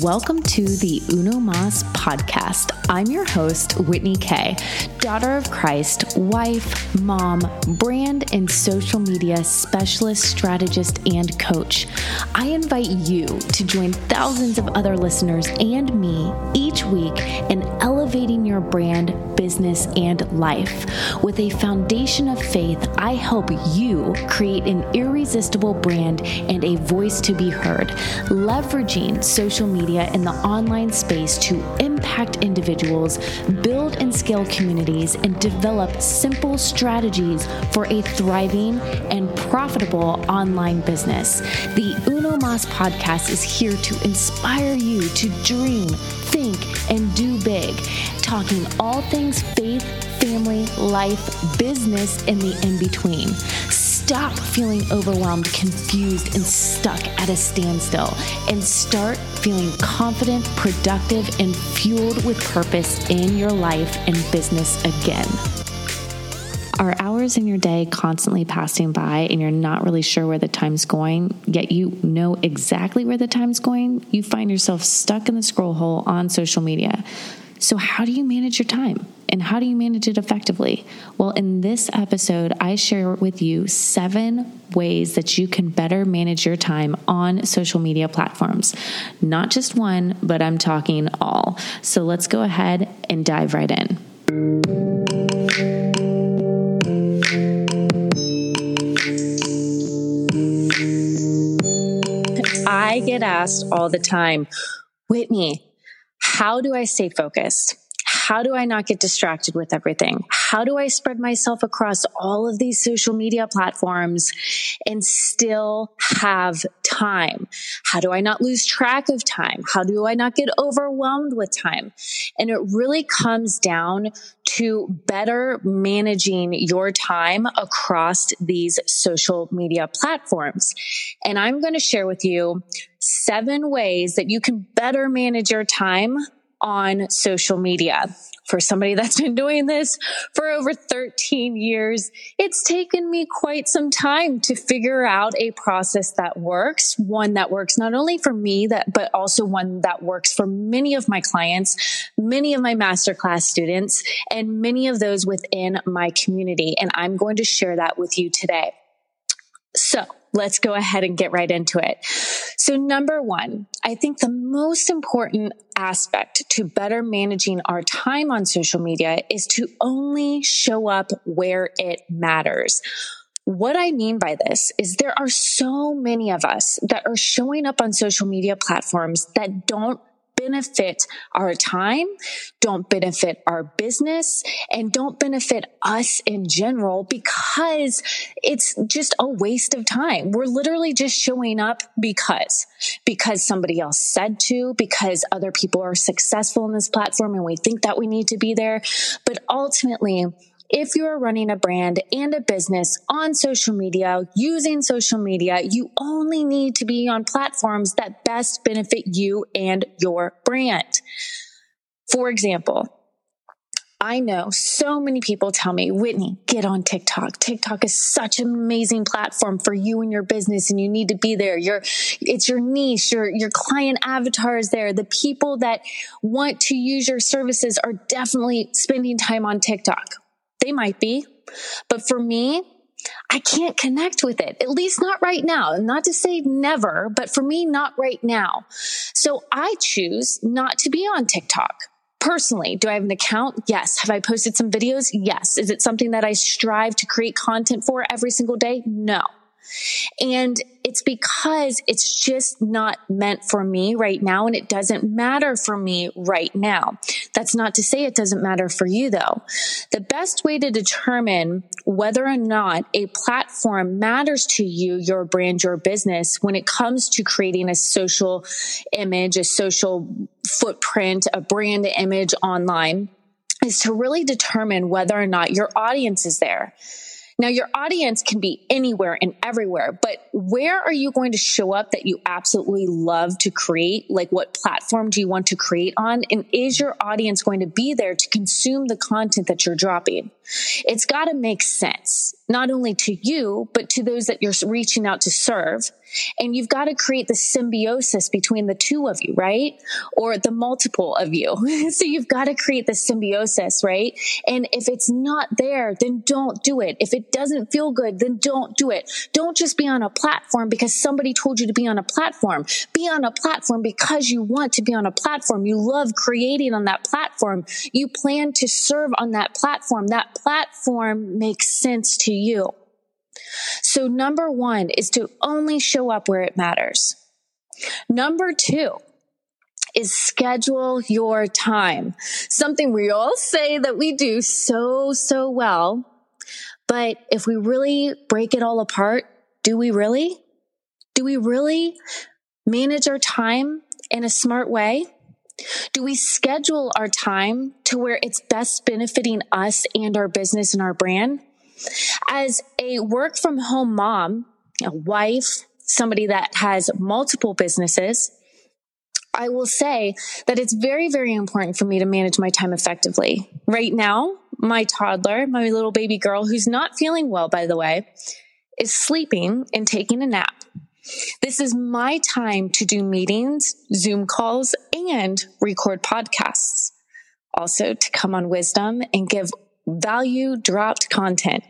Welcome to the Uno Mas podcast. I'm your host, Whitney Kay, daughter of Christ, wife, mom, brand, and social media specialist, strategist, and coach. I invite you to join thousands of other listeners and me each week in elevating your brand, business, and life. With a foundation of faith, I help you create an irresistible brand and a voice to be heard, leveraging social media media in the online space to impact individuals, build and scale communities, and develop simple strategies for a thriving and profitable online business. The Uno Mas podcast is here to inspire you to dream, think, and do big, talking all things faith, family, life, business, and the in between. Stop feeling overwhelmed, confused, and stuck at a standstill and start feeling confident, productive, and fueled with purpose in your life and business again. Are hours in your day constantly passing by and you're not really sure where the time's going, yet you know exactly where the time's going? You find yourself stuck in the scroll hole on social media. So, how do you manage your time? And how do you manage it effectively? Well, in this episode, I share with you seven ways that you can better manage your time on social media platforms. Not just one, but I'm talking all. So let's go ahead and dive right in. I get asked all the time, Whitney, how do I stay focused? How do I not get distracted with everything? How do I spread myself across all of these social media platforms and still have time? How do I not lose track of time? How do I not get overwhelmed with time? And it really comes down to better managing your time across these social media platforms. And I'm going to share with you seven ways that you can better manage your time on social media. For somebody that's been doing this for over 13 years, it's taken me quite some time to figure out a process that works, one that works not only for me, that, but also one that works for many of my clients, many of my masterclass students, and many of those within my community. And I'm going to share that with you today. So let's go ahead and get right into it. So number one, I think the most important aspect to better managing our time on social media is to only show up where it matters. What I mean by this is there are so many of us that are showing up on social media platforms that don't benefit our time, don't benefit our business, and don't benefit us in general because it's just a waste of time. We're literally just showing up because, because somebody else said to, because other people are successful in this platform and we think that we need to be there. But ultimately, if you're running a brand and a business on social media, using social media, you only need to be on platforms that best benefit you and your brand. For example, I know so many people tell me, Whitney, get on TikTok. TikTok is such an amazing platform for you and your business and you need to be there. Your, it's your niche, your, your client avatar is there. The people that want to use your services are definitely spending time on TikTok. They might be. But for me, I can't connect with it, at least not right now. Not to say never, but for me, not right now. So I choose not to be on TikTok. Personally, do I have an account? Yes. Have I posted some videos? Yes. Is it something that I strive to create content for every single day? No. And it's because it's just not meant for me right now. And it doesn't matter for me right now. That's not to say it doesn't matter for you though. The best way to determine whether or not a platform matters to you, your brand, your business, when it comes to creating a social image, a social footprint, a brand image online is to really determine whether or not your audience is there. Now, your audience can be anywhere and everywhere, but where are you going to show up that you absolutely love to create? Like, what platform do you want to create on? And is your audience going to be there to consume the content that you're dropping? It's got to make sense, not only to you, but to those that you're reaching out to serve. And you've got to create the symbiosis between the two of you, right? Or the multiple of you. so you've got to create the symbiosis, right? And if it's not there, then don't do it. If it doesn't feel good, then don't do it. Don't just be on a platform because somebody told you to be on a platform. Be on a platform because you want to be on a platform. You love creating on that platform. You plan to serve on that platform. That platform makes sense to you. So number one is to only show up where it matters. Number two is schedule your time. Something we all say that we do so, so well. But if we really break it all apart, do we really? Do we really manage our time in a smart way? Do we schedule our time to where it's best benefiting us and our business and our brand? As a work from home mom, a wife, somebody that has multiple businesses, I will say that it's very, very important for me to manage my time effectively. Right now, my toddler, my little baby girl, who's not feeling well, by the way, is sleeping and taking a nap. This is my time to do meetings, Zoom calls, and record podcasts. Also to come on wisdom and give value dropped content.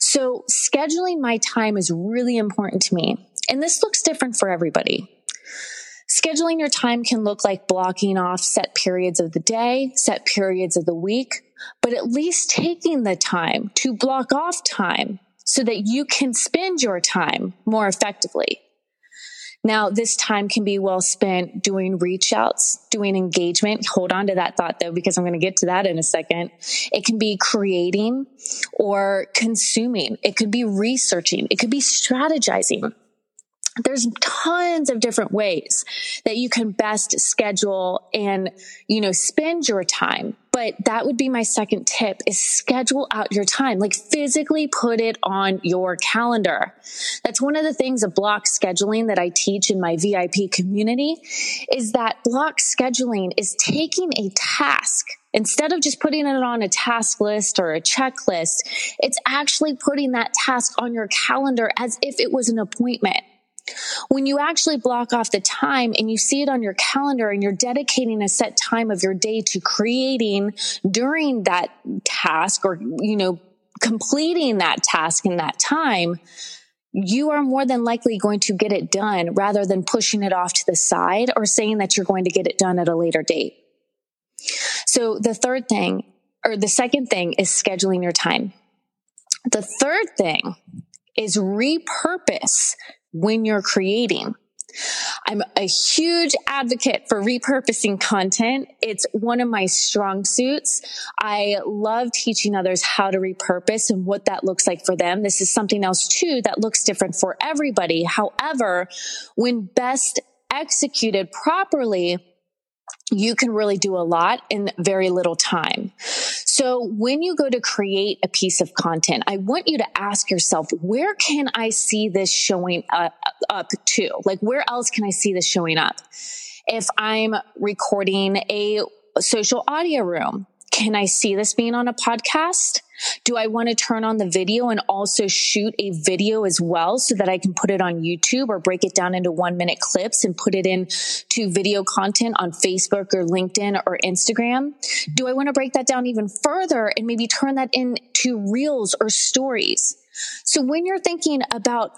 So scheduling my time is really important to me. And this looks different for everybody. Scheduling your time can look like blocking off set periods of the day, set periods of the week, but at least taking the time to block off time so that you can spend your time more effectively. Now, this time can be well spent doing reach outs, doing engagement. Hold on to that thought though, because I'm going to get to that in a second. It can be creating or consuming. It could be researching. It could be strategizing there's tons of different ways that you can best schedule and, you know, spend your time. But that would be my second tip is schedule out your time, like physically put it on your calendar. That's one of the things of block scheduling that I teach in my VIP community is that block scheduling is taking a task Instead of just putting it on a task list or a checklist, it's actually putting that task on your calendar as if it was an appointment. When you actually block off the time and you see it on your calendar and you're dedicating a set time of your day to creating during that task or, you know, completing that task in that time, you are more than likely going to get it done rather than pushing it off to the side or saying that you're going to get it done at a later date. So the third thing or the second thing is scheduling your time. The third thing is repurpose when you're creating. I'm a huge advocate for repurposing content. It's one of my strong suits. I love teaching others how to repurpose and what that looks like for them. This is something else too that looks different for everybody. However, when best executed properly, you can really do a lot in very little time. So when you go to create a piece of content, I want you to ask yourself, where can I see this showing up, up to? Like, where else can I see this showing up? If I'm recording a social audio room, can I see this being on a podcast? Do I want to turn on the video and also shoot a video as well so that I can put it on YouTube or break it down into one minute clips and put it into video content on Facebook or LinkedIn or Instagram? Do I want to break that down even further and maybe turn that into reels or stories? So when you're thinking about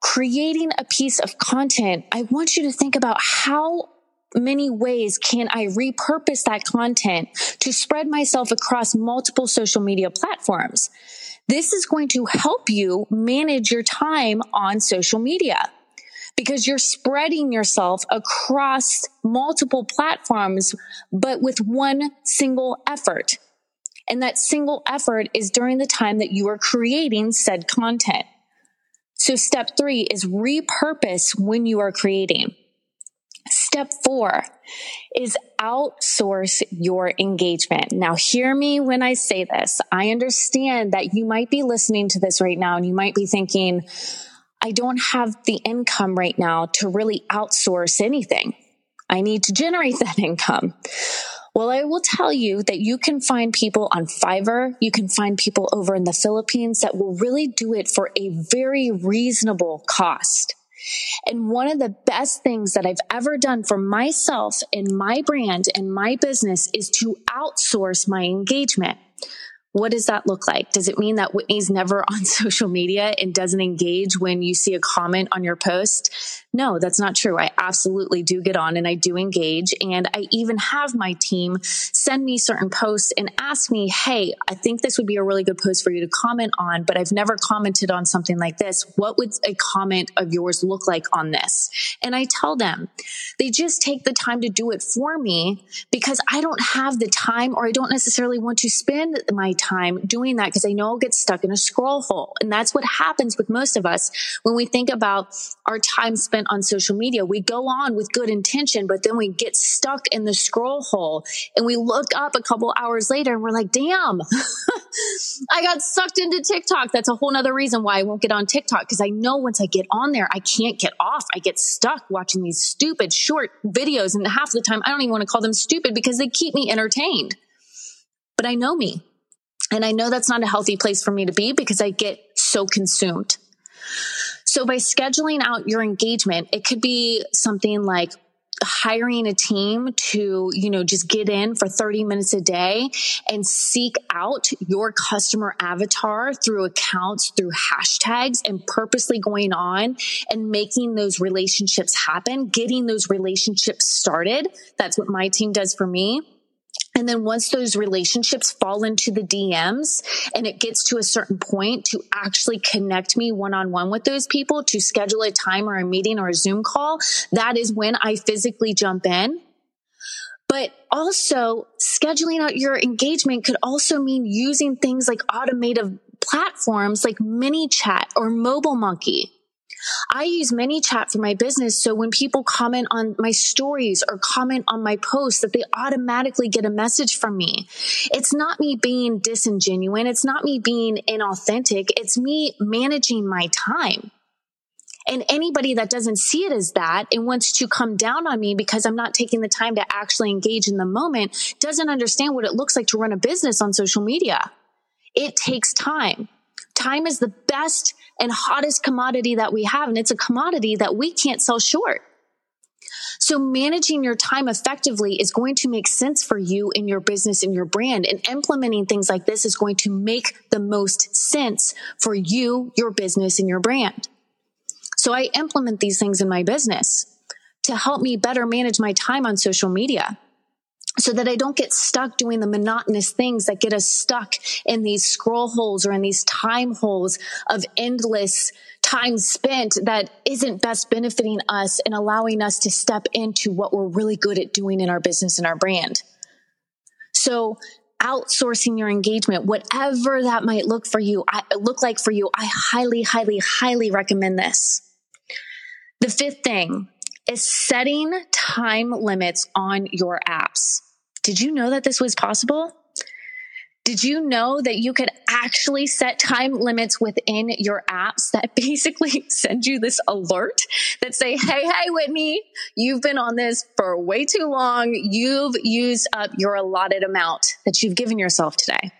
creating a piece of content, I want you to think about how many ways can I repurpose that content to spread myself across multiple social media platforms? This is going to help you manage your time on social media because you're spreading yourself across multiple platforms, but with one single effort. And that single effort is during the time that you are creating said content. So step three is repurpose when you are creating. Step four is outsource your engagement. Now, hear me when I say this. I understand that you might be listening to this right now and you might be thinking, I don't have the income right now to really outsource anything. I need to generate that income. Well, I will tell you that you can find people on Fiverr. You can find people over in the Philippines that will really do it for a very reasonable cost. And one of the best things that I've ever done for myself and my brand and my business is to outsource my engagement. What does that look like? Does it mean that Whitney's never on social media and doesn't engage when you see a comment on your post? No, that's not true. I absolutely do get on and I do engage. And I even have my team send me certain posts and ask me, Hey, I think this would be a really good post for you to comment on, but I've never commented on something like this. What would a comment of yours look like on this? And I tell them they just take the time to do it for me because I don't have the time or I don't necessarily want to spend my time doing that because I know I'll get stuck in a scroll hole. And that's what happens with most of us when we think about our time spent on social media. We go on with good intention, but then we get stuck in the scroll hole and we look up a couple hours later and we're like, damn, I got sucked into TikTok. That's a whole nother reason why I won't get on TikTok because I know once I get on there, I can't get off. I get stuck watching these stupid short videos. And half the time, I don't even want to call them stupid because they keep me entertained. But I know me. And I know that's not a healthy place for me to be because I get so consumed. So by scheduling out your engagement, it could be something like hiring a team to, you know, just get in for 30 minutes a day and seek out your customer avatar through accounts, through hashtags and purposely going on and making those relationships happen, getting those relationships started. That's what my team does for me. And then once those relationships fall into the DMs and it gets to a certain point to actually connect me one on one with those people to schedule a time or a meeting or a Zoom call, that is when I physically jump in. But also scheduling out your engagement could also mean using things like automated platforms like ManyChat or Mobile Monkey. I use ManyChat for my business. So when people comment on my stories or comment on my posts that they automatically get a message from me. It's not me being disingenuous. It's not me being inauthentic. It's me managing my time. And anybody that doesn't see it as that and wants to come down on me because I'm not taking the time to actually engage in the moment doesn't understand what it looks like to run a business on social media. It takes time. Time is the best and hottest commodity that we have. And it's a commodity that we can't sell short. So managing your time effectively is going to make sense for you in your business and your brand. And implementing things like this is going to make the most sense for you, your business and your brand. So I implement these things in my business to help me better manage my time on social media so that I don't get stuck doing the monotonous things that get us stuck in these scroll holes or in these time holes of endless time spent that isn't best benefiting us and allowing us to step into what we're really good at doing in our business and our brand. So outsourcing your engagement, whatever that might look for you, I, look like for you, I highly, highly, highly recommend this. The fifth thing is setting time limits on your apps. Did you know that this was possible? Did you know that you could actually set time limits within your apps that basically send you this alert that say, Hey, hey, Whitney, you've been on this for way too long. You've used up your allotted amount that you've given yourself today.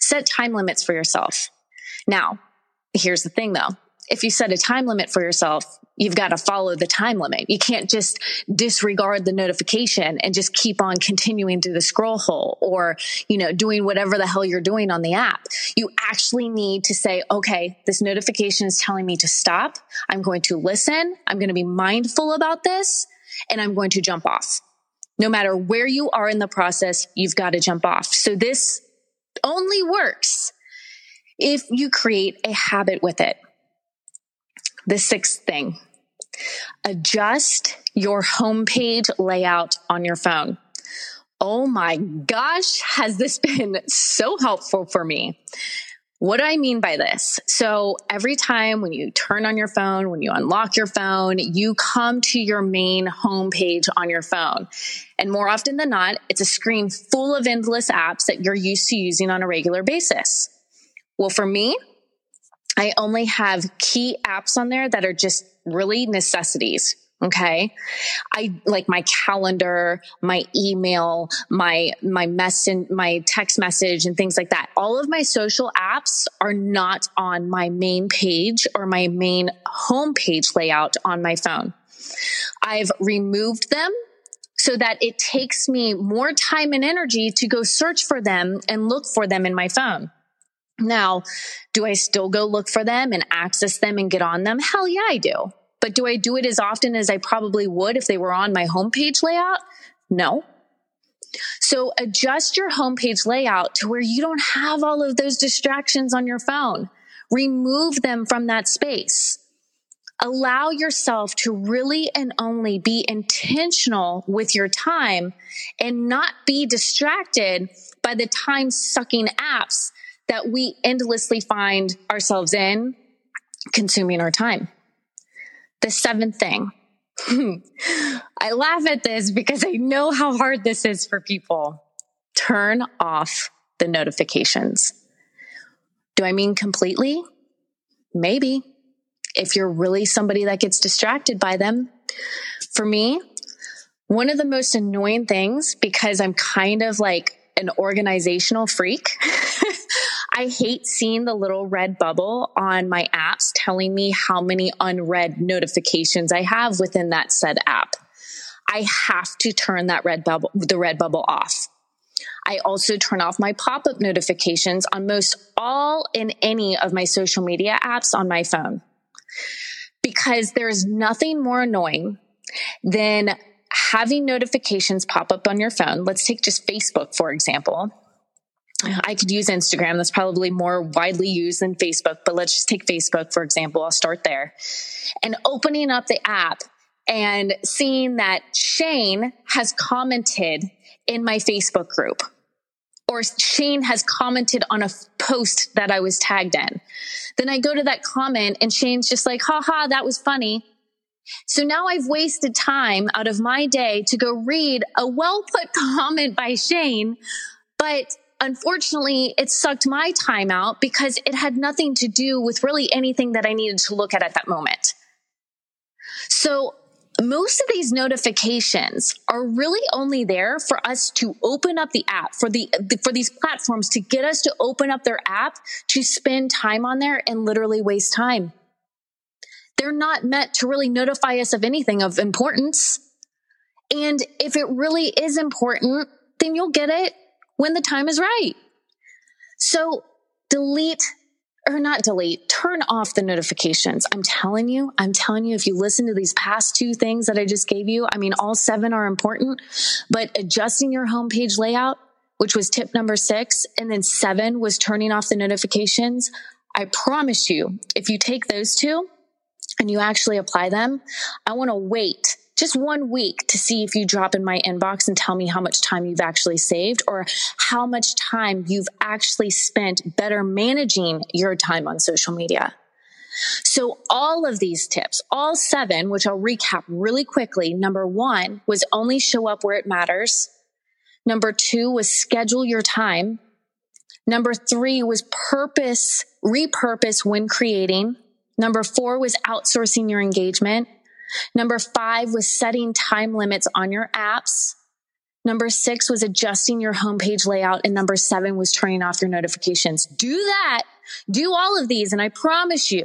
Set time limits for yourself. Now, here's the thing though if you set a time limit for yourself, you've got to follow the time limit. You can't just disregard the notification and just keep on continuing to the scroll hole or, you know, doing whatever the hell you're doing on the app. You actually need to say, okay, this notification is telling me to stop. I'm going to listen. I'm going to be mindful about this and I'm going to jump off. No matter where you are in the process, you've got to jump off. So this only works if you create a habit with it. The sixth thing, adjust your homepage layout on your phone. Oh my gosh, has this been so helpful for me? What do I mean by this? So every time when you turn on your phone, when you unlock your phone, you come to your main homepage on your phone. And more often than not, it's a screen full of endless apps that you're used to using on a regular basis. Well, for me, I only have key apps on there that are just really necessities, Okay. I like my calendar, my email, my, my message, my text message and things like that. All of my social apps are not on my main page or my main homepage layout on my phone. I've removed them so that it takes me more time and energy to go search for them and look for them in my phone. Now, do I still go look for them and access them and get on them? Hell yeah, I do. But do I do it as often as I probably would if they were on my homepage layout? No. So adjust your homepage layout to where you don't have all of those distractions on your phone. Remove them from that space. Allow yourself to really and only be intentional with your time and not be distracted by the time sucking apps that we endlessly find ourselves in consuming our time. The seventh thing. I laugh at this because I know how hard this is for people. Turn off the notifications. Do I mean completely? Maybe. If you're really somebody that gets distracted by them. For me, one of the most annoying things, because I'm kind of like an organizational freak, I hate seeing the little red bubble on my apps telling me how many unread notifications I have within that said app. I have to turn that red bubble, the red bubble off. I also turn off my pop up notifications on most all in any of my social media apps on my phone because there's nothing more annoying than having notifications pop up on your phone. Let's take just Facebook, for example. I could use Instagram. That's probably more widely used than Facebook, but let's just take Facebook, for example. I'll start there. And opening up the app and seeing that Shane has commented in my Facebook group or Shane has commented on a post that I was tagged in. Then I go to that comment and Shane's just like, haha, that was funny. So now I've wasted time out of my day to go read a well put comment by Shane, but unfortunately, it sucked my time out because it had nothing to do with really anything that I needed to look at at that moment. So most of these notifications are really only there for us to open up the app for the, for these platforms to get us to open up their app to spend time on there and literally waste time. They're not meant to really notify us of anything of importance. And if it really is important, then you'll get it when the time is right. So delete or not delete, turn off the notifications. I'm telling you, I'm telling you, if you listen to these past two things that I just gave you, I mean, all seven are important, but adjusting your homepage layout, which was tip number six, and then seven was turning off the notifications. I promise you, if you take those two and you actually apply them, I want to wait just one week to see if you drop in my inbox and tell me how much time you've actually saved or how much time you've actually spent better managing your time on social media. So all of these tips, all seven, which I'll recap really quickly. Number one was only show up where it matters. Number two was schedule your time. Number three was purpose, repurpose when creating. Number four was outsourcing your engagement. Number five was setting time limits on your apps. Number six was adjusting your homepage layout. And number seven was turning off your notifications. Do that. Do all of these. And I promise you,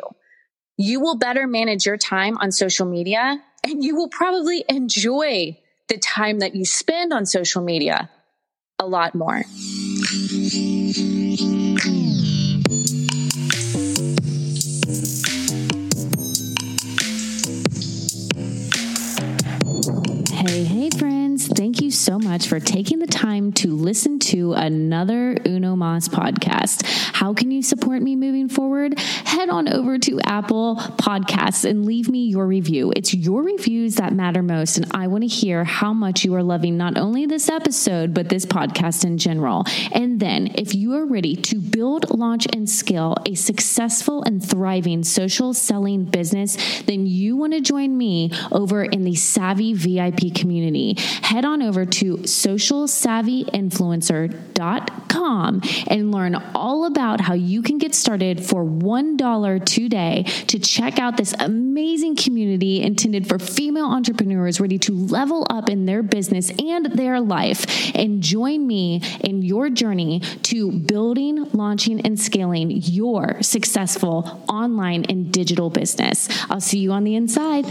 you will better manage your time on social media and you will probably enjoy the time that you spend on social media a lot more. Thank you so much for taking the time to listen to another Uno Mas podcast. How can you support me moving forward? Head on over to Apple Podcasts and leave me your review. It's your reviews that matter most. And I want to hear how much you are loving not only this episode, but this podcast in general. And then, if you are ready to build, launch, and scale a successful and thriving social selling business, then you want to join me over in the Savvy VIP community. Head on over to socialsavvyinfluencer.com and learn all about how you can get started for $1 today to check out this amazing community intended for female entrepreneurs ready to level up in their business and their life. And join me in your journey to building, launching, and scaling your successful online and digital business. I'll see you on the inside.